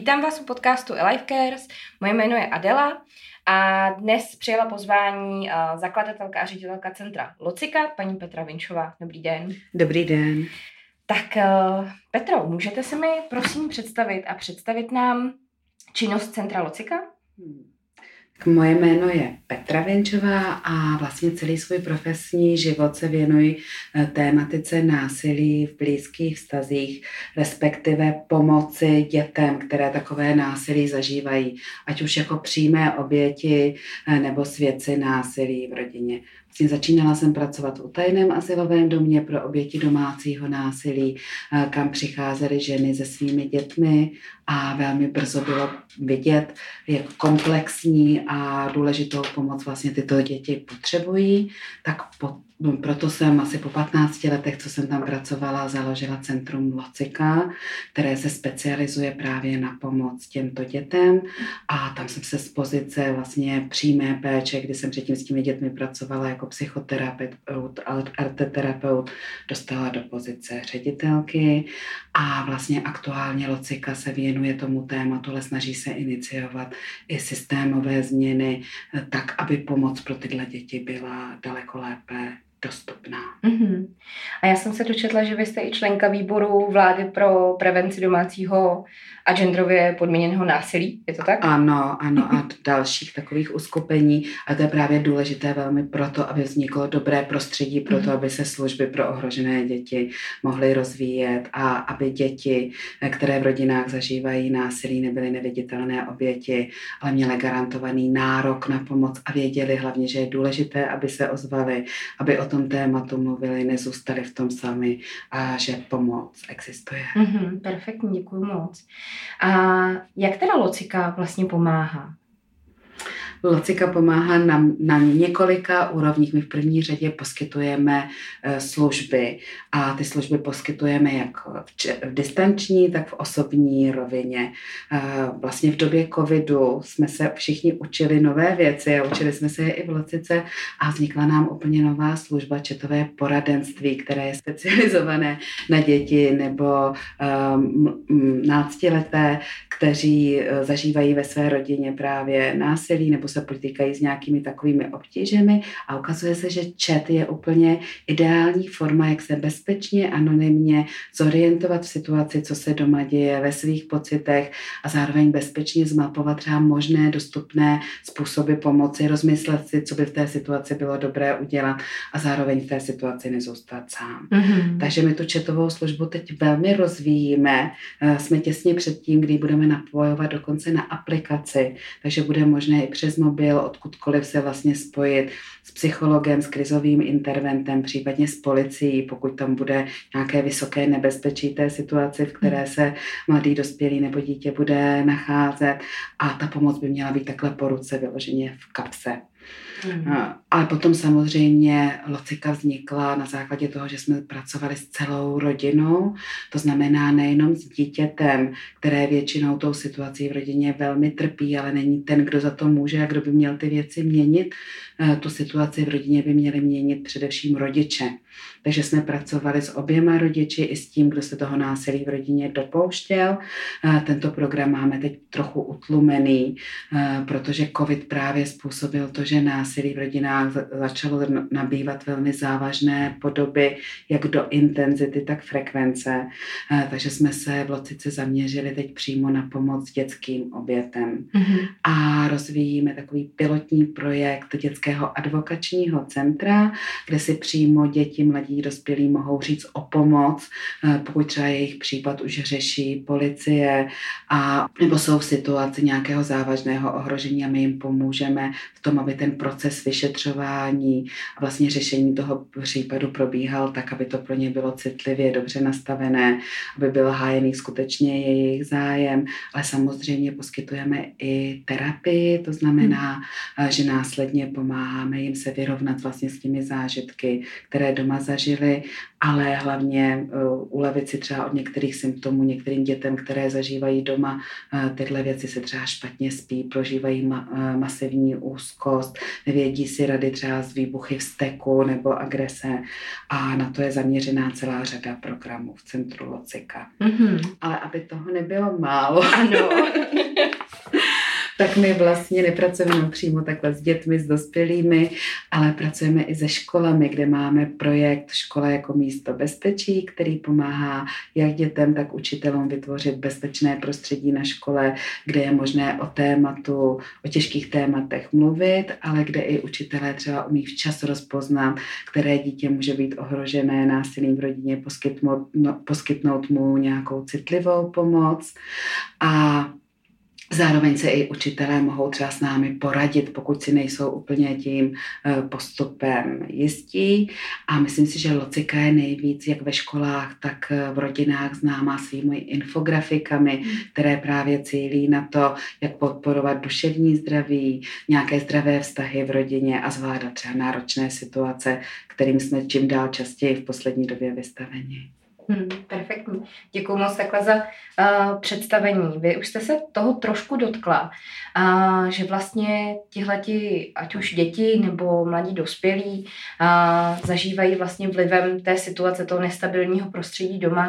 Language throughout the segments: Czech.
Vítám vás u podcastu Alive Cares. Moje jméno je Adela a dnes přijela pozvání zakladatelka a ředitelka centra Locika, paní Petra Vinčová. Dobrý den. Dobrý den. Tak Petro, můžete se mi prosím představit a představit nám činnost centra Locika? Hmm. Moje jméno je Petra Věnčová a vlastně celý svůj profesní život se věnuji eh, tématice násilí v blízkých vztazích, respektive pomoci dětem, které takové násilí zažívají, ať už jako přímé oběti eh, nebo svědci násilí v rodině. Vlastně začínala jsem pracovat v tajném asilovém domě pro oběti domácího násilí, eh, kam přicházely ženy se svými dětmi a velmi brzo bylo vidět, jak komplexní a důležitou pomoc vlastně tyto děti potřebují, tak po proto jsem asi po 15 letech, co jsem tam pracovala, založila Centrum Locika, které se specializuje právě na pomoc těmto dětem. A tam jsem se z pozice vlastně přímé péče, kdy jsem předtím s těmi dětmi pracovala jako psychoterapeut, arteterapeut, dostala do pozice ředitelky. A vlastně aktuálně Locika se věnuje tomu tématu, ale snaží se iniciovat i systémové změny tak, aby pomoc pro tyhle děti byla daleko lépe dostupná. Mm-hmm. A já jsem se dočetla, že vy jste i členka výboru vlády pro prevenci domácího a genderově podmíněného násilí, je to tak? Ano, ano a dalších takových uskupení a to je právě důležité velmi proto, aby vzniklo dobré prostředí pro to, mm-hmm. aby se služby pro ohrožené děti mohly rozvíjet a aby děti, které v rodinách zažívají násilí, nebyly neviditelné oběti, ale měly garantovaný nárok na pomoc a věděli hlavně, že je důležité, aby se ozvali, aby o tom tématu mluvili, nezůstali v tom sami a že pomoc existuje. Mm-hmm, perfektní, děkuji moc. A jak teda Locika vlastně pomáhá? Locika pomáhá na, na několika úrovních. My v první řadě poskytujeme e, služby a ty služby poskytujeme jak v, v distanční, tak v osobní rovině. E, vlastně v době covidu jsme se všichni učili nové věci a učili jsme se je i v Locice a vznikla nám úplně nová služba četové poradenství, které je specializované na děti nebo um, náctileté, kteří zažívají ve své rodině právě násilí nebo se potýkají s nějakými takovými obtížemi a ukazuje se, že chat je úplně ideální forma, jak se bezpečně, anonymně zorientovat v situaci, co se doma děje, ve svých pocitech a zároveň bezpečně zmapovat třeba možné dostupné způsoby pomoci, rozmyslet si, co by v té situaci bylo dobré udělat a zároveň v té situaci nezůstat sám. Mm-hmm. Takže my tu četovou službu teď velmi rozvíjíme. Eh, jsme těsně před tím, kdy budeme napojovat dokonce na aplikaci, takže bude možné i přes mobil, odkudkoliv se vlastně spojit s psychologem, s krizovým interventem, případně s policií, pokud tam bude nějaké vysoké nebezpečí té situaci, v které se mladý dospělý nebo dítě bude nacházet. A ta pomoc by měla být takhle po ruce, vyloženě v kapse. Mm. Ale potom samozřejmě Locika vznikla na základě toho, že jsme pracovali s celou rodinou, to znamená nejenom s dítětem, které většinou tou situací v rodině velmi trpí, ale není ten, kdo za to může a kdo by měl ty věci měnit. Eh, tu situaci v rodině by měli měnit především rodiče. Takže jsme pracovali s oběma rodiči i s tím, kdo se toho násilí v rodině dopouštěl. Eh, tento program máme teď trochu utlumený, eh, protože COVID právě způsobil to, že násilí v rodinách začalo nabývat velmi závažné podoby, jak do intenzity, tak frekvence. Takže jsme se v Locice zaměřili teď přímo na pomoc dětským obětem. Mm-hmm. A rozvíjíme takový pilotní projekt dětského advokačního centra, kde si přímo děti, mladí dospělí mohou říct o pomoc, eh, pokud třeba jejich případ už řeší policie a nebo jsou v situaci nějakého závažného ohrožení a my jim pomůžeme v tom, aby ten proces vyšetřování a vlastně řešení toho případu probíhal tak, aby to pro ně bylo citlivě, dobře nastavené, aby byl hájený skutečně jejich zájem, ale samozřejmě poskytujeme i terapii, to znamená, hmm. že následně pomáháme jim se vyrovnat vlastně s těmi zážitky, které doma zažili, ale hlavně uh, ulevit si třeba od některých symptomů některým dětem, které zažívají doma uh, tyhle věci se třeba špatně spí, prožívají ma, uh, masivní úzkost, nevědí si rady třeba z výbuchy vzteku nebo agrese a na to je zaměřená celá řada programů v centru Locika. Mm-hmm. Ale aby toho nebylo málo. Ano. tak my vlastně nepracujeme přímo takhle s dětmi, s dospělými, ale pracujeme i se školami, kde máme projekt Škola jako místo bezpečí, který pomáhá jak dětem, tak učitelům vytvořit bezpečné prostředí na škole, kde je možné o tématu, o těžkých tématech mluvit, ale kde i učitelé třeba umí včas rozpoznat, které dítě může být ohrožené násilím v rodině, poskytnout, no, poskytnout mu nějakou citlivou pomoc. A Zároveň se i učitelé mohou třeba s námi poradit, pokud si nejsou úplně tím eh, postupem jistí. A myslím si, že Locika je nejvíc jak ve školách, tak eh, v rodinách známá svými infografikami, hmm. které právě cílí na to, jak podporovat duševní zdraví, nějaké zdravé vztahy v rodině a zvládat třeba náročné situace, kterým jsme čím dál častěji v poslední době vystaveni. Hmm, perfektní. Děkuji moc takhle za uh, představení. Vy už jste se toho trošku dotkla, uh, že vlastně tihleti, ať už děti nebo mladí dospělí, uh, zažívají vlastně vlivem té situace, toho nestabilního prostředí doma,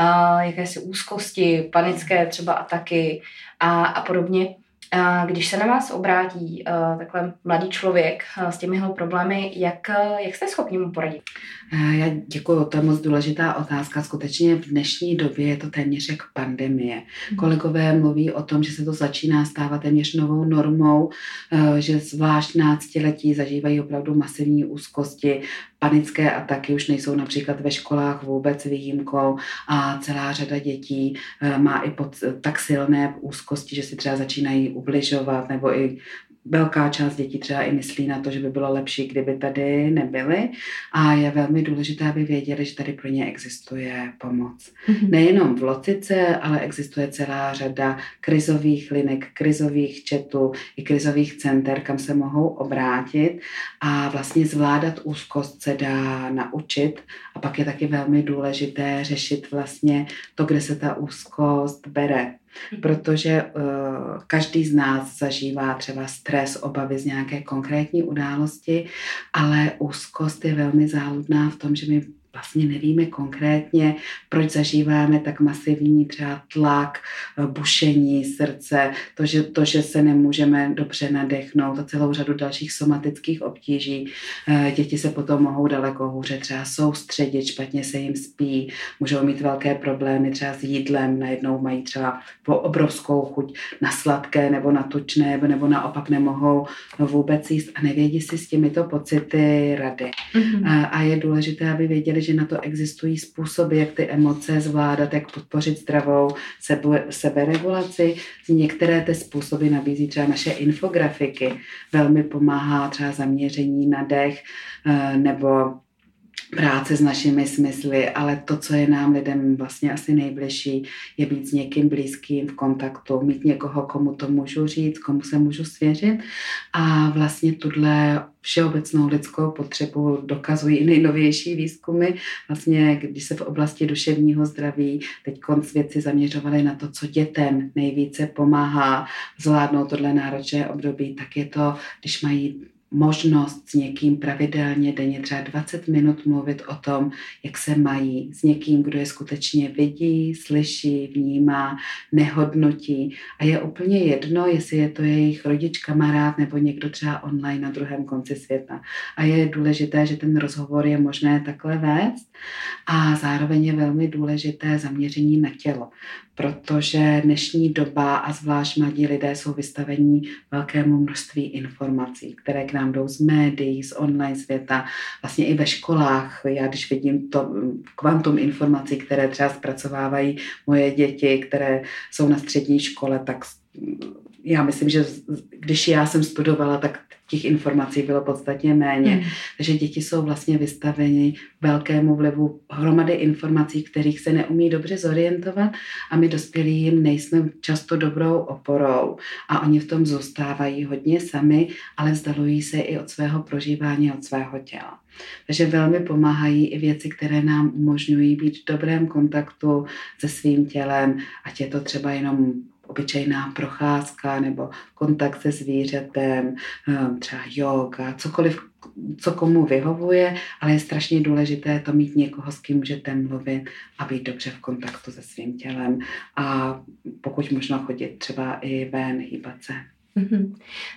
uh, jakési úzkosti, panické třeba ataky a, a podobně. Když se na vás obrátí uh, takhle mladý člověk uh, s těmihle problémy, jak, uh, jak jste schopni mu poradit? Já děkuji, to je moc důležitá otázka. Skutečně v dnešní době je to téměř jak pandemie. Hmm. Kolegové mluví o tom, že se to začíná stávat téměř novou normou, že zvlášť náctiletí zažívají opravdu masivní úzkosti, panické ataky už nejsou například ve školách vůbec výjimkou a celá řada dětí má i pod tak silné úzkosti, že si třeba začínají ubližovat nebo i velká část dětí třeba i myslí na to, že by bylo lepší, kdyby tady nebyly a je velmi důležité, aby věděli, že tady pro ně existuje pomoc. Mm-hmm. Nejenom v Locice, ale existuje celá řada krizových linek, krizových četů i krizových center, kam se mohou obrátit a vlastně zvládat úzkost se dá naučit a pak je taky velmi důležité řešit vlastně to, kde se ta úzkost bere protože uh, každý z nás zažívá třeba stres, obavy z nějaké konkrétní události, ale úzkost je velmi záludná v tom, že my vlastně nevíme konkrétně, proč zažíváme tak masivní třeba tlak, eh, bušení srdce, to že, to, že se nemůžeme dobře nadechnout a celou řadu dalších somatických obtíží. Eh, děti se potom mohou daleko hůře třeba soustředit, špatně se jim spí, můžou mít velké problémy třeba s jídlem, najednou mají třeba obrovskou chuť na sladké nebo na tučné, nebo naopak nemohou vůbec jíst a nevědí si s těmito pocity rady. Mm-hmm. A je důležité, aby věděli, že na to existují způsoby, jak ty emoce zvládat, jak podpořit zdravou sebe, seberegulaci. Některé ty způsoby nabízí třeba naše infografiky. Velmi pomáhá třeba zaměření na dech eh, nebo práce s našimi smysly, ale to, co je nám lidem vlastně asi nejbližší, je být s někým blízkým v kontaktu, mít někoho, komu to můžu říct, komu se můžu svěřit a vlastně tuhle všeobecnou lidskou potřebu dokazují i nejnovější výzkumy. Vlastně, když se v oblasti duševního zdraví teď věci zaměřovaly na to, co dětem nejvíce pomáhá zvládnout tohle náročné období, tak je to, když mají možnost s někým pravidelně denně třeba 20 minut mluvit o tom, jak se mají s někým, kdo je skutečně vidí, slyší, vnímá, nehodnotí. A je úplně jedno, jestli je to jejich rodič, kamarád nebo někdo třeba online na druhém konci světa. A je důležité, že ten rozhovor je možné takhle vést. A zároveň je velmi důležité zaměření na tělo, protože dnešní doba a zvlášť mladí lidé jsou vystavení velkému množství informací, které k nám jdou z médií, z online světa, vlastně i ve školách. Já když vidím to kvantum informací, které třeba zpracovávají moje děti, které jsou na střední škole, tak já myslím, že když já jsem studovala, tak těch informací bylo podstatně méně. Hmm. Takže děti jsou vlastně vystaveni velkému vlivu hromady informací, kterých se neumí dobře zorientovat a my dospělí jim nejsme často dobrou oporou a oni v tom zůstávají hodně sami, ale vzdalují se i od svého prožívání, od svého těla. Takže velmi pomáhají i věci, které nám umožňují být v dobrém kontaktu se svým tělem, ať je to třeba jenom obyčejná procházka nebo kontakt se zvířetem, eh, třeba yoga, cokoliv, co komu vyhovuje, ale je strašně důležité to mít někoho, s kým můžete mluvit a být dobře v kontaktu se svým tělem a pokud možno chodit třeba i ven, hýbat se. Mm-hmm.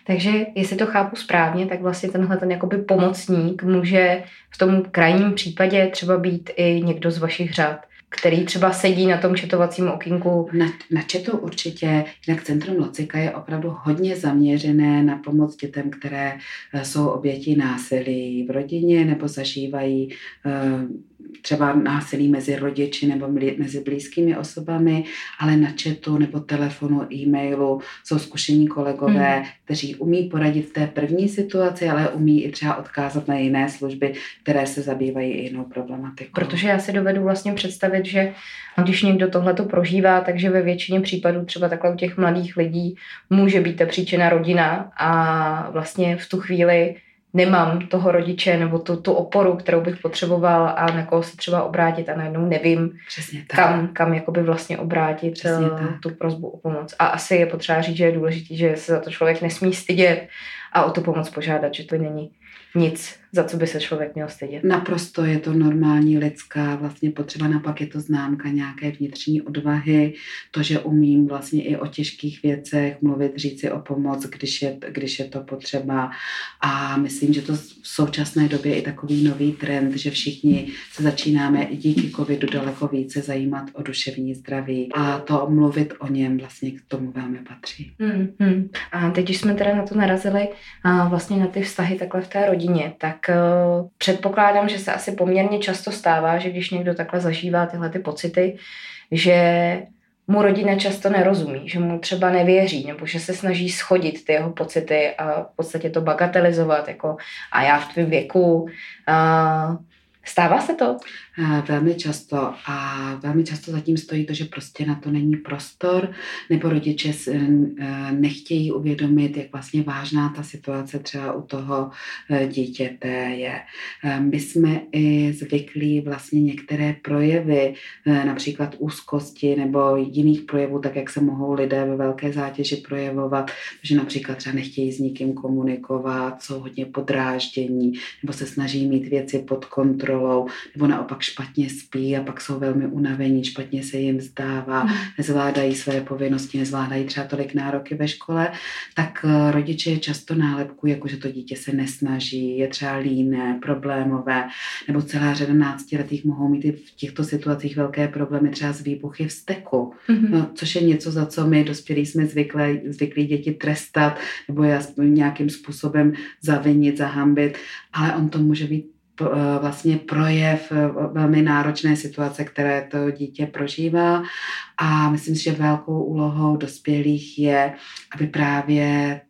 Takže jestli to chápu správně, tak vlastně tenhle ten jakoby pomocník může v tom krajním případě třeba být i někdo z vašich řad který třeba sedí na tom četovacím okinku. Na, na četu určitě. Jinak Centrum Locika je opravdu hodně zaměřené na pomoc dětem, které eh, jsou oběti násilí v rodině nebo zažívají uh, třeba násilí mezi rodiči nebo mezi blízkými osobami, ale na chatu nebo telefonu, e-mailu jsou zkušení kolegové, hmm. kteří umí poradit v té první situaci, ale umí i třeba odkázat na jiné služby, které se zabývají i jinou problematikou. Protože já si dovedu vlastně představit, že když někdo tohle to prožívá, takže ve většině případů třeba takhle u těch mladých lidí může být ta příčina rodina a vlastně v tu chvíli nemám toho rodiče nebo tu, tu oporu, kterou bych potřeboval a na koho se třeba obrátit a najednou nevím, Přesně tak. kam, kam jakoby vlastně obrátit Přesně eh, tak. tu prozbu o pomoc. A asi je potřeba říct, že je důležité, že se za to člověk nesmí stydět a o tu pomoc požádat, že to není nic, za co by se člověk měl stydět. Naprosto je to normální lidská vlastně potřeba, napak je to známka nějaké vnitřní odvahy, to, že umím vlastně i o těžkých věcech mluvit, říci o pomoc, když je, když je to potřeba. A myslím, že to v současné době je i takový nový trend, že všichni se začínáme i díky covidu daleko více zajímat o duševní zdraví a to mluvit o něm vlastně k tomu velmi patří. Hmm, hmm. A teď, když jsme teda na to narazili, a vlastně na ty vztahy takhle v té rodině, tak uh, předpokládám, že se asi poměrně často stává, že když někdo takhle zažívá tyhle ty pocity, že mu rodina často nerozumí, že mu třeba nevěří, nebo že se snaží schodit ty jeho pocity a v podstatě to bagatelizovat, jako a já v tvém věku. Uh, Stává se to? Velmi často a velmi často zatím stojí to, že prostě na to není prostor, nebo rodiče e, nechtějí uvědomit, jak vlastně vážná ta situace třeba u toho e, dítěte je. E, my jsme i zvyklí vlastně některé projevy, například úzkosti nebo jiných projevů, tak jak se mohou lidé ve velké zátěži projevovat, že například třeba nechtějí s nikým komunikovat, jsou hodně podráždění, nebo se snaží mít věci pod kontrolou, nebo naopak špatně spí a pak jsou velmi unavení, špatně se jim zdává, mm. nezvládají své povinnosti, nezvládají třeba tolik nároky ve škole, tak eh, rodiče je často nálepku, jako že to dítě se nesnaží, je třeba líné, problémové, nebo celá řada náctiletých mohou mít i v těchto situacích velké problémy třeba z výbuchy vzteku, mm-hmm. no, což je něco, za co my dospělí jsme zvyklí, zvyklí děti trestat nebo je nějakým způsobem zavinit, zahambit, ale on to může být vlastně projev eh, velmi náročné situace, které to dítě prožívá. A myslím si, že velkou úlohou dospělých je, aby právě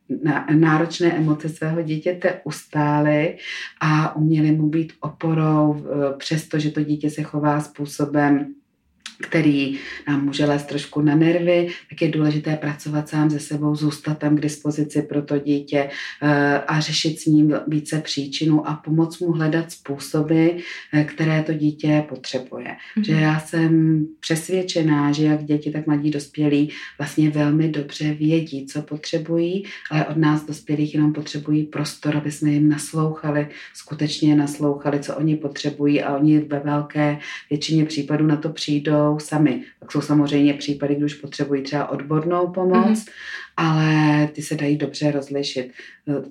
náročné emoce svého dítěte ustály a uměli mu být oporou, eh, přestože to dítě se chová způsobem, který nám může lézt trošku na nervy, tak je důležité pracovat sám se sebou, zůstat tam k dispozici pro to dítě eh, a řešit s ním více příčinu a pomoct mu hledat způsoby, eh, které to dítě potřebuje. Mm-hmm. Že já jsem přesvědčená, že jak děti, tak mladí dospělí vlastně velmi dobře vědí, co potřebují, ale od nás dospělých jenom potřebují prostor, aby jsme jim naslouchali, skutečně naslouchali, co oni potřebují a oni ve velké většině případů na to přijdou jsou sami. Tak jsou samozřejmě případy, kdy už potřebují třeba odbornou pomoc, mm-hmm. ale ty se dají dobře rozlišit.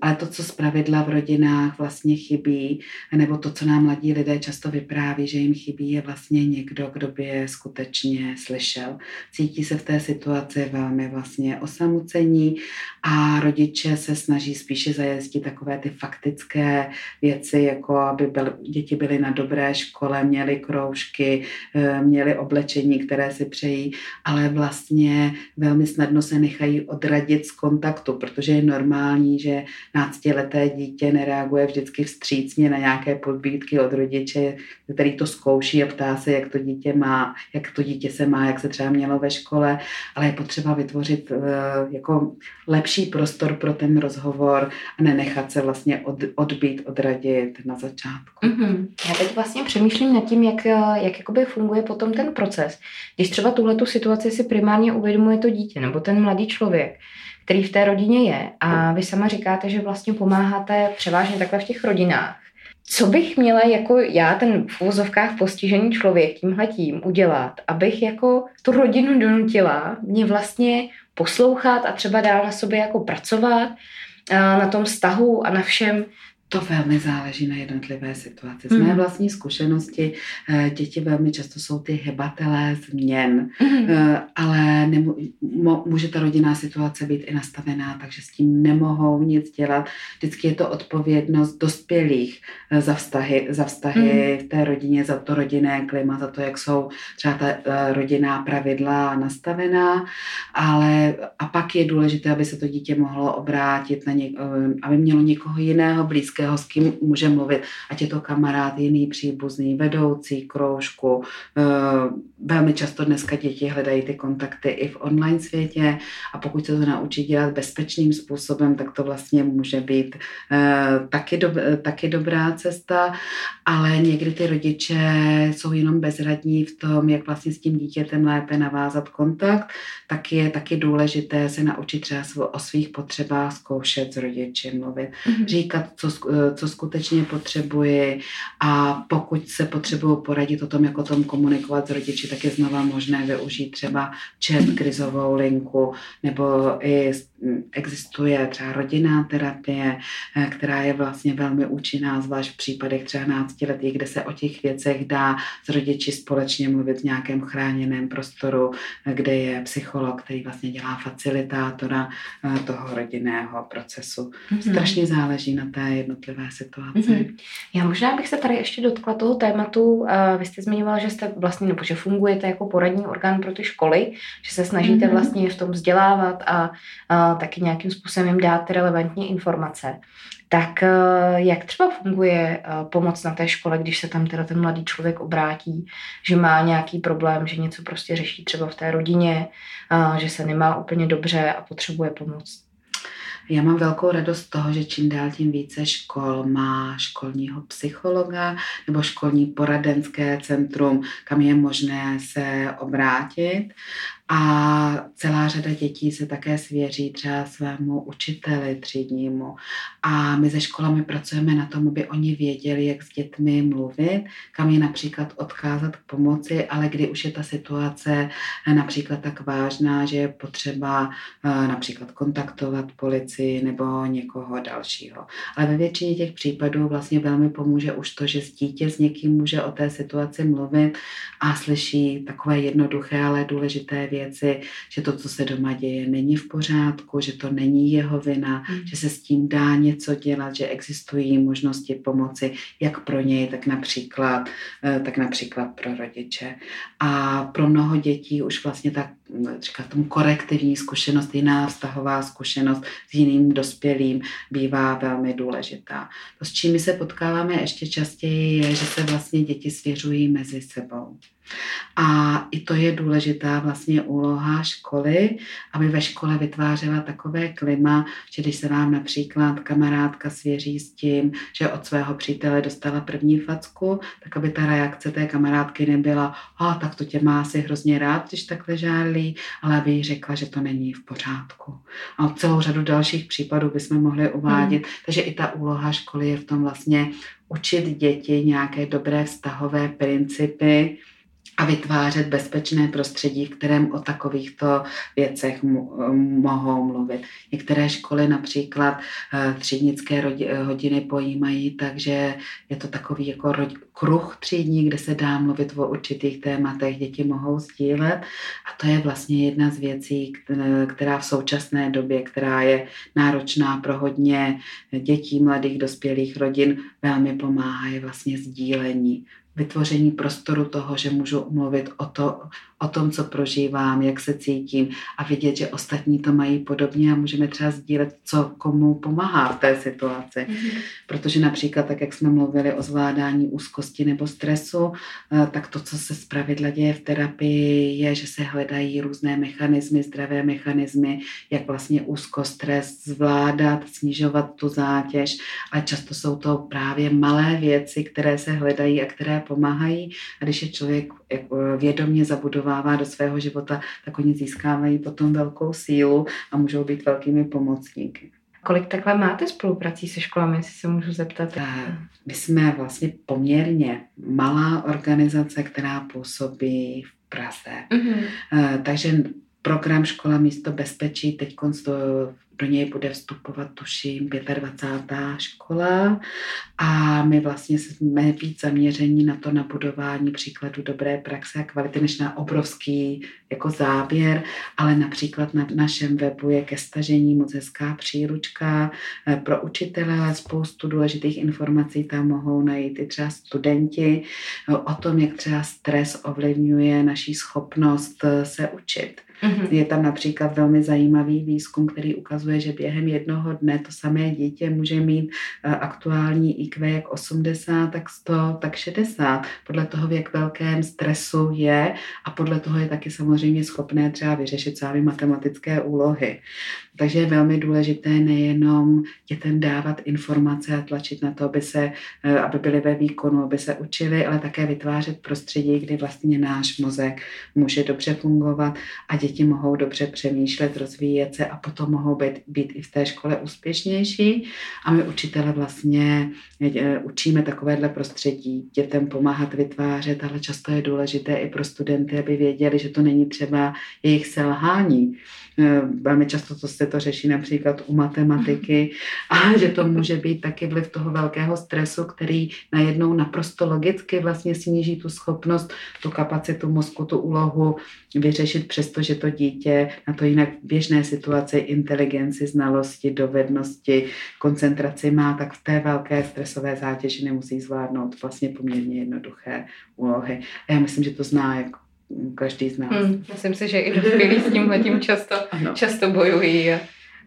Ale to, co zpravidla v rodinách vlastně chybí, nebo to, co nám mladí lidé často vypráví, že jim chybí, je vlastně někdo, kdo by je skutečně slyšel. Cítí se v té situaci velmi vlastně osamucení a rodiče se snaží spíše zajistit takové ty faktické věci, jako aby byl, děti byly na dobré škole, měly kroužky, eh, měly oblečení, oblečení, které si přejí, ale vlastně velmi snadno se nechají odradit z kontaktu, protože je normální, že náctileté dítě nereaguje vždycky vstřícně na nějaké podbídky od rodiče, který to zkouší a ptá se, jak to dítě má, jak to dítě se má, jak se třeba mělo ve škole, ale je potřeba vytvořit uh, jako lepší prostor pro ten rozhovor a nenechat se vlastně od, odbít, odradit na začátku. Mm-hmm. Já teď vlastně přemýšlím nad tím, jak, jak jakoby funguje potom ten proces. Když třeba tuhle situaci si primárně uvědomuje to dítě nebo ten mladý člověk, který v té rodině je a vy sama říkáte, že vlastně pomáháte převážně takhle v těch rodinách. Co bych měla jako já, ten v úvozovkách postižený člověk, tímhletím udělat, abych jako tu rodinu donutila mě vlastně poslouchat a třeba dál na sobě jako pracovat, na tom vztahu a na všem, to velmi záleží na jednotlivé situaci. Z mé mm. vlastní zkušenosti eh, děti velmi často jsou ty hebatelé změn, mm. ale nemu, mo, může ta rodinná situace být i nastavená, takže s tím nemohou nic dělat. Vždycky je to odpovědnost dospělých eh, za vztahy, za vztahy mm. v té rodině, za to rodinné klima, za to, jak jsou třeba ta rodinná pravidla nastavená, ale a pak je důležité, aby se to dítě mohlo obrátit na ně, aby mělo někoho jiného blízkého blízkého, s kým může mluvit, ať je to kamarád, jiný příbuzný, vedoucí, kroužku. Eh, velmi často dneska děti hledají ty kontakty i v online světě a pokud se to naučí dělat bezpečným způsobem, tak to vlastně může být eh, taky, do, taky dobrá cesta, ale někdy ty rodiče jsou jenom bezradní v tom, jak vlastně s tím dítětem lépe navázat kontakt, tak je taky důležité se naučit třeba o svých potřebách zkoušet s rodiči mluvit, mm-hmm. říkat, co, co skutečně potřebuji a pokud se potřebuju poradit o tom, jak o tom komunikovat s rodiči, tak je znova možné využít třeba chat, krizovou linku nebo i existuje třeba rodinná terapie, eh, která je vlastně velmi účinná, zvlášť v případech třeba náctiletí, kde se o těch věcech dá s rodiči společně mluvit v nějakém chráněném prostoru, eh, kde je psycholog, který vlastně dělá facilitátora toho rodinného procesu. Mm-hmm. Strašně záleží na té jednotlivé jednotlivé situace. Mm-hmm. Já možná bych se tady ještě dotkla toho tématu. Vy jste zmiňovala, že jste vlastně, nebo že fungujete jako poradní orgán pro ty školy, že se snažíte mm-hmm. vlastně v tom vzdělávat a, a taky nějakým způsobem jim dát relevantní informace. Tak jak třeba funguje pomoc na té škole, když se tam teda ten mladý člověk obrátí, že má nějaký problém, že něco prostě řeší třeba v té rodině, že se nemá úplně dobře a potřebuje pomoc? Já mám velkou radost toho, že čím dál tím více škol má školního psychologa nebo školní poradenské centrum, kam je možné se obrátit. A celá řada dětí se také svěří třeba svému učiteli třídnímu. A my se školami pracujeme na tom, aby oni věděli, jak s dětmi mluvit, kam je například odkázat k pomoci, ale kdy už je ta situace například tak vážná, že je potřeba eh, například kontaktovat policii nebo někoho dalšího. Ale ve většině těch případů vlastně velmi pomůže už to, že s dítě s někým může o té situaci mluvit a slyší takové jednoduché, ale důležité věci, že to, co se doma děje, není v pořádku, že to není jeho vina, mm. že se s tím dá něco dělat, že existují možnosti pomoci jak pro něj, tak například, eh, tak například pro rodiče. A pro mnoho dětí už vlastně tak říkat tomu korektivní zkušenost, jiná vztahová zkušenost s jiným dospělým bývá velmi důležitá. To, s čím se potkáváme ještě častěji, je, že se vlastně děti svěřují mezi sebou. A i to je důležitá vlastně úloha školy, aby ve škole vytvářela takové klima, že když se vám například kamarádka svěří s tím, že od svého přítele dostala první facku, tak aby ta reakce té kamarádky nebyla, a tak to tě má asi hrozně rád, když takhle žádlí, ale aby jí řekla, že to není v pořádku. A celou řadu dalších případů bychom mohli uvádět, hmm. takže i ta úloha školy je v tom vlastně učit děti nějaké dobré vztahové principy, a vytvářet bezpečné prostředí, v kterém o takovýchto věcech mohou mluvit. Některé školy například eh, třídnické hodiny pojímají, takže je to takový jako kruh třídní, kde se dá mluvit o určitých tématech, děti mohou sdílet a to je vlastně jedna z věcí, která v současné době, která je náročná pro hodně dětí, mladých, dospělých rodin, velmi pomáhá, je vlastně sdílení vytvoření prostoru toho, že můžu mluvit o, to, o tom, co prožívám, jak se cítím a vidět, že ostatní to mají podobně a můžeme třeba sdílet, co komu pomáhá v té situaci. Mm-hmm. Protože například, tak jak jsme mluvili o zvládání úzkosti nebo stresu, eh, tak to, co se zpravidla děje v terapii, je, že se hledají různé mechanismy, zdravé mechanismy, jak vlastně úzkost, stres zvládat, snižovat tu zátěž, ale často jsou to právě malé věci, které se hledají a které pomáhají. A když je člověk vědomě zabudovává do svého života, tak oni získávají potom velkou sílu a můžou být velkými pomocníky. Kolik takhle máte spoluprací se školami, jestli se můžu zeptat? My jsme vlastně poměrně malá organizace, která působí v Praze. Mm-hmm. Takže program Škola místo bezpečí teď do něj bude vstupovat, tuším, 25. škola a my vlastně jsme víc zaměření na to, na budování příkladu dobré praxe a kvality, než na obrovský jako záběr, ale například na našem webu je ke stažení moc hezká příručka eh, pro učitele, spoustu důležitých informací tam mohou najít i třeba studenti eh, o tom, jak třeba stres ovlivňuje naší schopnost eh, se učit. Mm-hmm. Je tam například velmi zajímavý výzkum, který ukazuje, že během jednoho dne to samé dítě může mít aktuální IQ jak 80, tak 100, tak 60. Podle toho, v jak velkém stresu je a podle toho je taky samozřejmě schopné třeba vyřešit sami matematické úlohy. Takže je velmi důležité nejenom dětem dávat informace a tlačit na to, aby, se, eh, aby byli ve výkonu, aby se učili, ale také vytvářet prostředí, kdy vlastně náš mozek může dobře fungovat a děti mohou dobře přemýšlet, rozvíjet se a potom mohou být, být i v té škole úspěšnější. A my učitele vlastně eh, učíme takovéhle prostředí dětem pomáhat vytvářet, ale často je důležité i pro studenty, aby věděli, že to není třeba jejich selhání, Eh, velmi často to se to řeší například u matematiky a že to může být taky vliv toho velkého stresu, který najednou naprosto logicky vlastně sníží tu schopnost, tu kapacitu mozku, tu úlohu vyřešit, přestože to dítě na to jinak běžné situaci inteligenci, znalosti, dovednosti, koncentraci má, tak v té velké stresové zátěži nemusí zvládnout vlastně poměrně jednoduché úlohy. A já myslím, že to zná jako každý z nás. Hmm, myslím si, že i dospělí s tím často, často bojují.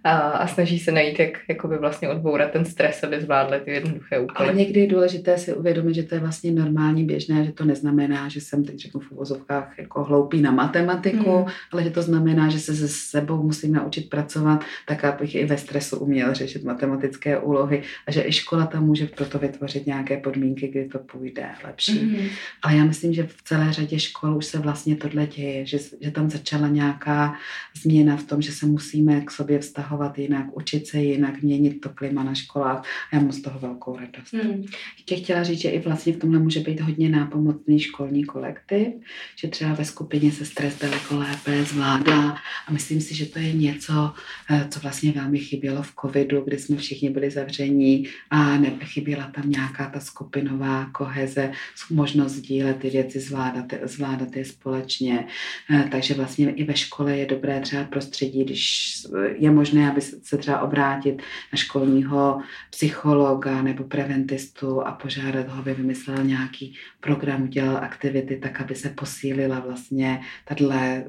A a, snaží se najít, jak jakoby vlastně odbourat ten stres, aby zvládli ty jednoduché úkoly. Ale někdy je důležité si uvědomit, že to je vlastně normální, běžné, že to neznamená, že jsem teď řeknu v uvozovkách jako hloupý na matematiku, hmm. ale že to znamená, že se se sebou musím naučit pracovat, tak abych i ve stresu uměl řešit matematické úlohy a že i škola tam může proto vytvořit nějaké podmínky, kdy to půjde lepší. Hmm. Ale já myslím, že v celé řadě škol už se vlastně tohle děje, že, že tam začala nějaká změna v tom, že se musíme k sobě vztahovat vztahovat jinak, učit se jinak, měnit to klima na školách. Já mám z toho velkou radost. Hmm. Ještě chtěla říct, že i vlastně v tomhle může být hodně nápomocný školní kolektiv, že třeba ve skupině se stres daleko lépe zvládá a myslím si, že to je něco, eh, co vlastně velmi chybělo v covidu, kdy jsme všichni byli zavření a nechyběla tam nějaká ta skupinová koheze, možnost sdílet ty věci, zvládat, zvládat je společně. Eh, takže vlastně i ve škole je dobré třeba prostředí, když je možné aby se třeba obrátit na školního psychologa nebo preventistu a požádat ho, aby vymyslel nějaký program, udělal aktivity tak, aby se posílila vlastně tahle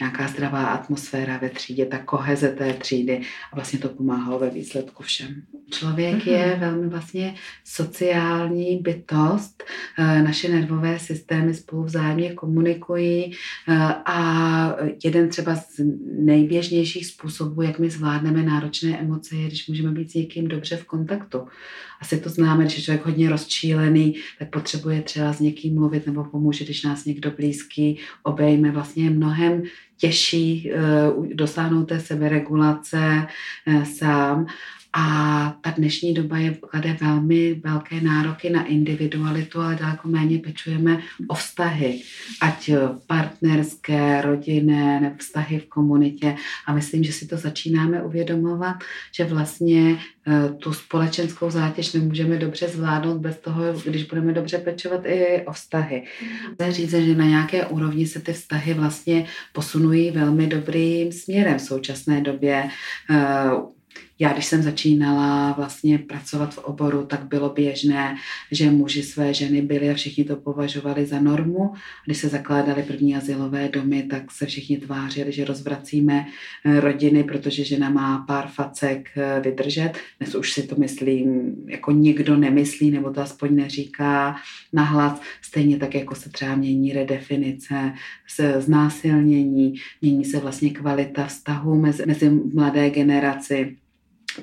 nějaká zdravá atmosféra ve třídě, ta koheze té třídy a vlastně to pomáhalo ve výsledku všem. Člověk mm-hmm. je velmi vlastně sociální bytost, eh, naše nervové systémy spolu vzájemně komunikují eh, a jeden třeba z nejběžnějších způsobů, jak my zvládneme náročné emoce, je, když můžeme být s někým dobře v kontaktu. Asi to známe, když je člověk hodně rozčílený, tak potřebuje třeba s někým mluvit nebo pomůže, když nás někdo blízký obejme. Vlastně je mnohem těžší uh, dosáhnout té seberegulace uh, sám a ta dnešní doba je klade velmi velké nároky na individualitu, ale daleko méně pečujeme o vztahy, ať partnerské, rodinné, nebo vztahy v komunitě. A myslím, že si to začínáme uvědomovat, že vlastně eh, tu společenskou zátěž nemůžeme dobře zvládnout bez toho, když budeme dobře pečovat i o vztahy. Chci říct, že na nějaké úrovni se ty vztahy vlastně posunují velmi dobrým směrem v současné době eh, Já, když jsem začínala vlastně pracovat v oboru, tak bylo běžné, že muži své ženy byli a všichni to považovali za normu. Když se zakládaly první asilové domy, tak se všichni tvářili, že rozvracíme eh, rodiny, protože žena má pár facek eh, vydržet. Dnes už si to myslím, jako nikdo nemyslí, nebo to aspoň neříká nahlas. Stejně tak, jako se třeba mění redefinice znásilnění, mění se vlastně kvalita vztahu mezi, mezi mladé generaci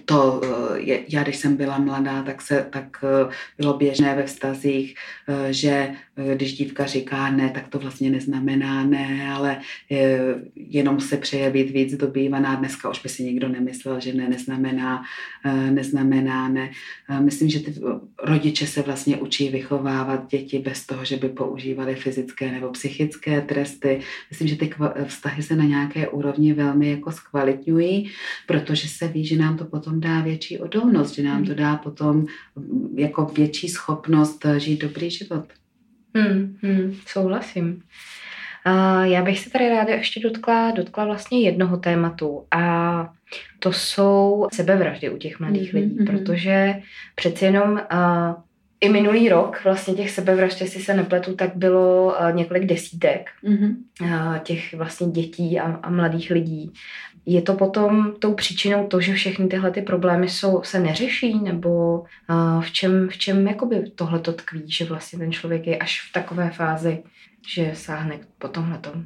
to, eh, já když jsem byla mladá, tak, se, tak eh, bylo běžné ve vztazích, eh, že když dívka říká ne, tak to vlastně neznamená ne, ale jenom se přeje být víc dobývaná. Dneska už by si nikdo nemyslel, že ne neznamená, neznamená ne. Myslím, že ty rodiče se vlastně učí vychovávat děti bez toho, že by používali fyzické nebo psychické tresty. Myslím, že ty vztahy se na nějaké úrovni velmi jako zkvalitňují, protože se ví, že nám to potom dá větší odolnost, že nám to hmm. dá potom mm, jako větší schopnost eh, žít dobrý život. Hmm, hmm, souhlasím. Uh, já bych se tady ráda ještě dotkla, dotkla vlastně jednoho tématu a to jsou sebevraždy u těch mladých mm-hmm. lidí, protože přeci jenom uh, i minulý rok vlastně těch sebevražd, jestli se nepletu, tak bylo uh, několik desítek mm-hmm. uh, těch vlastně dětí a, a mladých lidí je to potom tou příčinou to, že všechny tyhle ty problémy jsou, se neřeší, nebo uh, v čem, v čem jakoby tohle to tkví, že vlastně ten člověk je až v takové fázi, že sáhne po tomhle tom.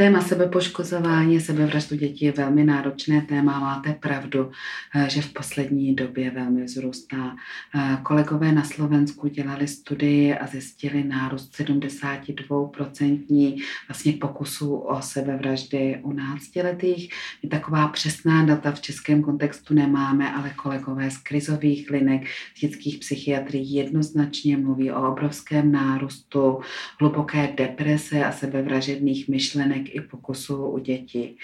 Téma sebepoškozování, sebevraždu dětí je velmi náročné téma. Máte pravdu, eh, že v poslední době velmi vzrůstá. Eh, kolegové na Slovensku dělali studii a zjistili nárůst 72% vlastně pokusů o sebevraždy u náctiletých. My taková přesná data v českém kontextu nemáme, ale kolegové z krizových linek, z dětských psychiatrií jednoznačně mluví o obrovském nárůstu hluboké deprese a sebevražedných myšlenek i pokusů u dětí.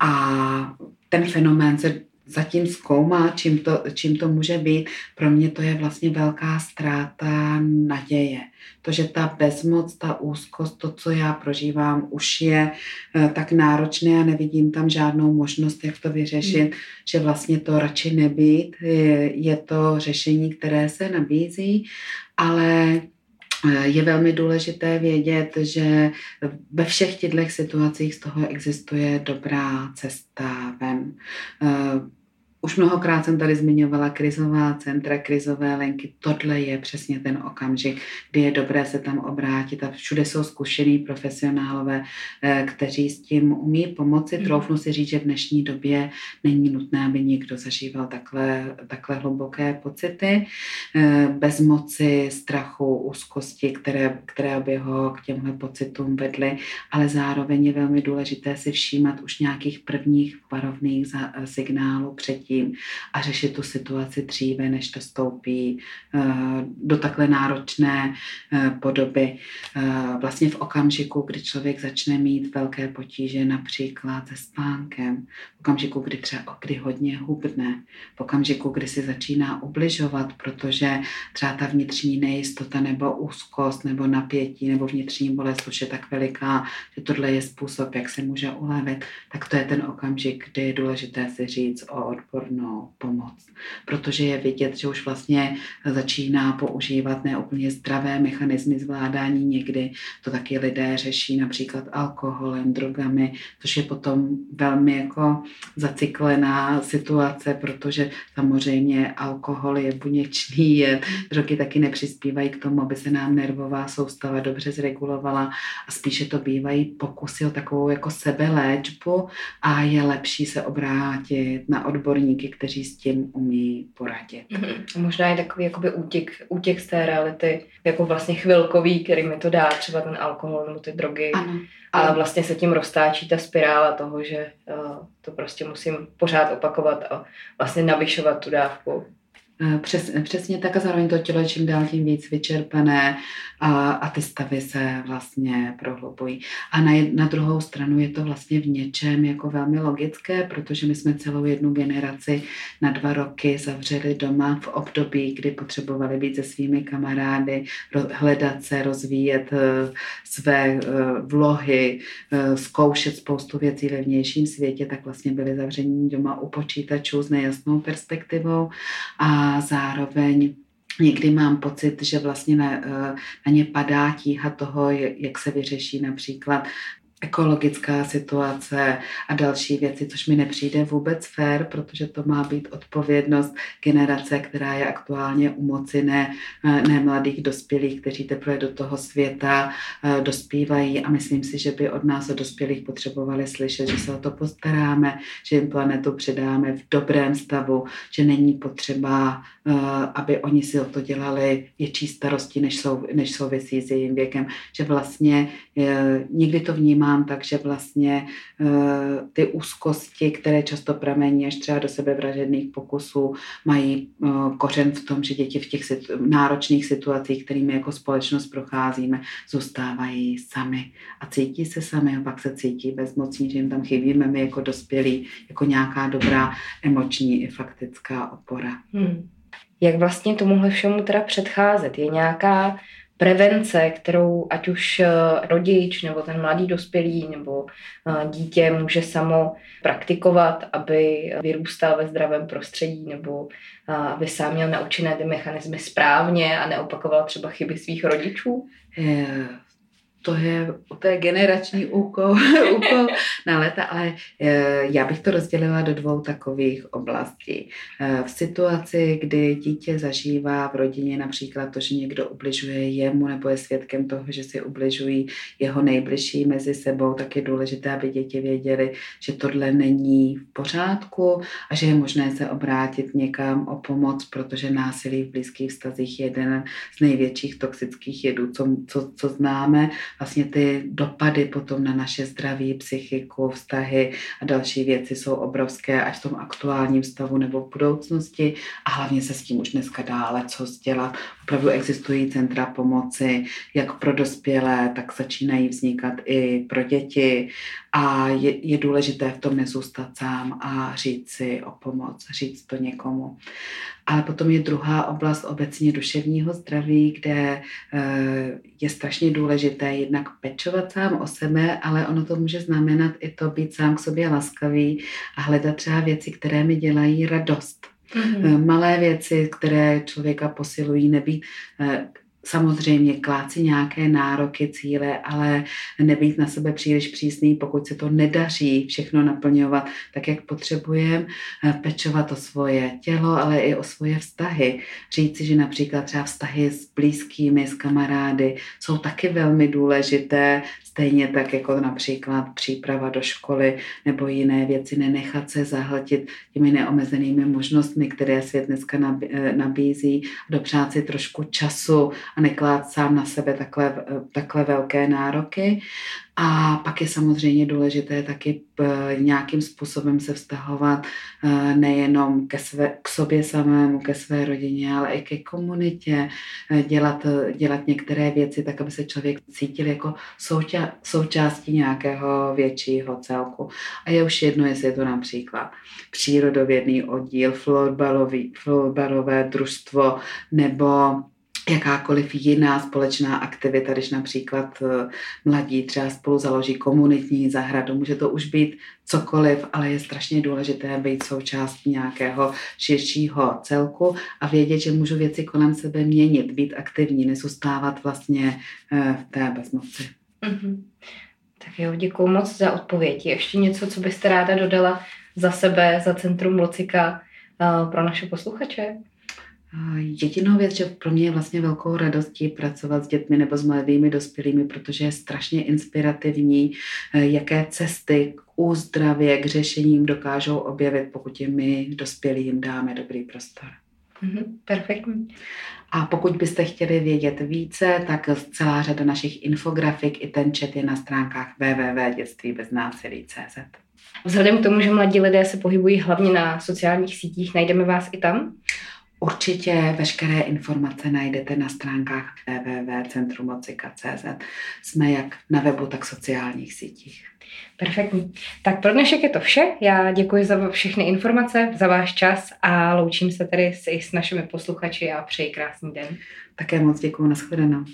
A ten fenomén se zatím zkoumá, čím to, čím to může být. Pro mě to je vlastně velká ztráta naděje. To, že ta bezmoc, ta úzkost, to, co já prožívám, už je eh, tak náročné a nevidím tam žádnou možnost, jak to vyřešit, hmm. že vlastně to radši nebýt. Je, je to řešení, které se nabízí, ale je velmi důležité vědět, že ve všech těchto situacích z toho existuje dobrá cesta ven. Už mnohokrát jsem tady zmiňovala krizová centra, krizové lenky. Tohle je přesně ten okamžik, kdy je dobré se tam obrátit a všude jsou zkušený profesionálové, eh, kteří s tím umí pomoci. Mm. Troufnu si říct, že v dnešní době není nutné, aby někdo zažíval takhle, takhle hluboké pocity, eh, bez moci, strachu, úzkosti, které, které by ho k těmhle pocitům vedly, ale zároveň je velmi důležité si všímat už nějakých prvních varovných signálů předtím, předtím a řešit tu situaci dříve, než to stoupí eh, do takhle náročné eh, podoby. Eh, vlastně v okamžiku, kdy člověk začne mít velké potíže například se spánkem, v okamžiku, kdy třeba kdy hodně hubne, v okamžiku, kdy si začíná ubližovat, protože třeba ta vnitřní nejistota nebo úzkost nebo napětí nebo vnitřní bolest už je tak veliká, že tohle je způsob, jak se může ulevit, tak to je ten okamžik, kdy je důležité si říct o odboru odbornou pomoc, protože je vidět, že už vlastně začíná používat neúplně zdravé mechanismy zvládání. Někdy to taky lidé řeší například alkoholem, drogami, což je potom velmi jako zacyklená situace, protože samozřejmě alkohol je buněčný, je, drogy taky nepřispívají k tomu, aby se nám nervová soustava dobře zregulovala a spíše to bývají pokusy o takovou jako sebeléčbu a je lepší se obrátit na odborní odborníky, kteří s tím umí poradit. Mm-hmm. Možná je takový jakoby útěk, útěk z té reality, jako vlastně chvilkový, který mi to dá, třeba ten alkohol nebo ty drogy. Ano. A vlastně se tím roztáčí ta spirála toho, že uh, to prostě musím pořád opakovat a vlastně navyšovat tu dávku. Eh, přes, přesně tak a zároveň to tělo je čím dál tím víc vyčerpané a, a ty stavy se vlastně prohlubují. A na, na druhou stranu je to vlastně v něčem jako velmi logické, protože my jsme celou jednu generaci na dva roky zavřeli doma v období, kdy potřebovali být se svými kamarády, hledat se, rozvíjet eh, své eh, vlohy, zkoušet spoustu věcí ve vnějším světě, tak vlastně byli zavření doma u počítačů s nejasnou perspektivou a zároveň někdy mám pocit, že vlastně na, eh, na ně padá tíha toho, jak se vyřeší například ekologická situace a další věci, což mi nepřijde vůbec fér, protože to má být odpovědnost generace, která je aktuálně u moci, ne, ne mladých dospělých, kteří teprve do toho světa eh, dospívají. A myslím si, že by od nás, od dospělých, potřebovali slyšet, že se o to postaráme, že jim planetu předáme v dobrém stavu, že není potřeba, eh, aby oni si o to dělali větší starosti, než, sou, než souvisí s jejím věkem, že vlastně eh, někdy to vnímá vnímám tak, že vlastně eh, ty úzkosti, které často pramení až třeba do sebevražedných pokusů, mají eh, kořen v tom, že děti v těch náročných situacích, kterými jako společnost procházíme, zůstávají sami a cítí se sami a pak se cítí bezmocní, že jim tam chybíme my jako dospělí, jako nějaká dobrá emoční i faktická opora. Hmm. Jak vlastně tomuhle všemu teda předcházet? Je nějaká prevence, kterou ať už eh, rodič nebo ten mladý dospělý nebo eh, dítě může samo praktikovat, aby vyrůstal ve zdravém prostředí nebo eh, aby sám měl naučené ty mechanismy správně a neopakoval třeba chyby svých rodičů? To je, to je generační úkol, úkol na leta, ale eh, já bych to rozdělila do dvou takových oblastí. Eh, v situaci, kdy dítě zažívá v rodině například to, že někdo ubližuje jemu nebo je svědkem toho, že si ubližují jeho nejbližší mezi sebou, tak je důležité, aby děti věděli, že tohle není v pořádku a že je možné se obrátit někam o pomoc, protože násilí v blízkých vztazích je jeden z největších toxických jedů, co, co, co známe vlastně ty dopady potom na naše zdraví, psychiku, vztahy a další věci jsou obrovské, ať v tom aktuálním stavu nebo v budoucnosti a hlavně se s tím už dneska dále co dělat. Opravdu existují centra pomoci, jak pro dospělé, tak začínají vznikat i pro děti a je, je důležité v tom nezůstat sám a říct si o pomoc, říct to někomu. Ale potom je druhá oblast obecně duševního zdraví, kde eh, je strašně důležité jednak pečovat sám o sebe, ale ono to může znamenat i to být sám k sobě laskavý a hledat třeba věci, které mi dělají radost. Mm-hmm. Malé věci, které člověka posilují, nebýt eh, samozřejmě klát si nějaké nároky, cíle, ale nebýt na sebe příliš přísný, pokud se to nedaří všechno naplňovat tak, jak potřebujeme, eh, pečovat o svoje tělo, ale i o svoje vztahy. Říci, že například třeba vztahy s blízkými, s kamarády jsou taky velmi důležité, Stejně tak jako například příprava do školy nebo jiné věci, nenechat se zahltit těmi neomezenými možnostmi, které svět dneska eh, nabízí, dopřát si trošku času a neklát sám na sebe takhle, takhle velké nároky. A pak je samozřejmě důležité taky eh, nějakým způsobem se vztahovat eh, nejenom ke své, k sobě samému, ke své rodině, ale i ke komunitě, eh, dělat, dělat některé věci tak, aby se člověk cítil jako souča, součástí nějakého většího celku. A je už jedno, jestli je to například přírodovědný oddíl, florbalový, florbalové družstvo nebo jakákoliv jiná společná aktivita, když například eh, mladí třeba spolu založí komunitní zahradu, může to už být cokoliv, ale je strašně důležité být součástí nějakého širšího celku a vědět, že můžu věci kolem sebe měnit, být aktivní, nezůstávat vlastně eh, v té bezmoci. Mm-hmm. Tak jo, děkuji moc za odpověď. Ještě něco, co byste ráda dodala za sebe, za Centrum Locika eh, pro naše posluchače? Jedinou věc, že pro mě je vlastně velkou radostí pracovat s dětmi nebo s mladými dospělými, protože je strašně inspirativní, eh, jaké cesty k úzdravě, k řešením dokážou objevit, pokud jim my dospělým dáme dobrý prostor. Mm-hmm, perfektní. A pokud byste chtěli vědět více, tak celá řada našich infografik i ten chat je na stránkách www.dětstvíbeznásilí.cz. Vzhledem k tomu, že mladí lidé se pohybují hlavně na sociálních sítích, najdeme vás i tam? Určitě veškeré informace najdete na stránkách www.centrumlocika.cz. Jsme jak na webu, tak v sociálních sítích. Perfektní. Tak pro dnešek je to vše. Já děkuji za všechny informace, za váš čas a loučím se tedy s, s našimi posluchači a přeji krásný den. Také moc děkuji, nashledanou.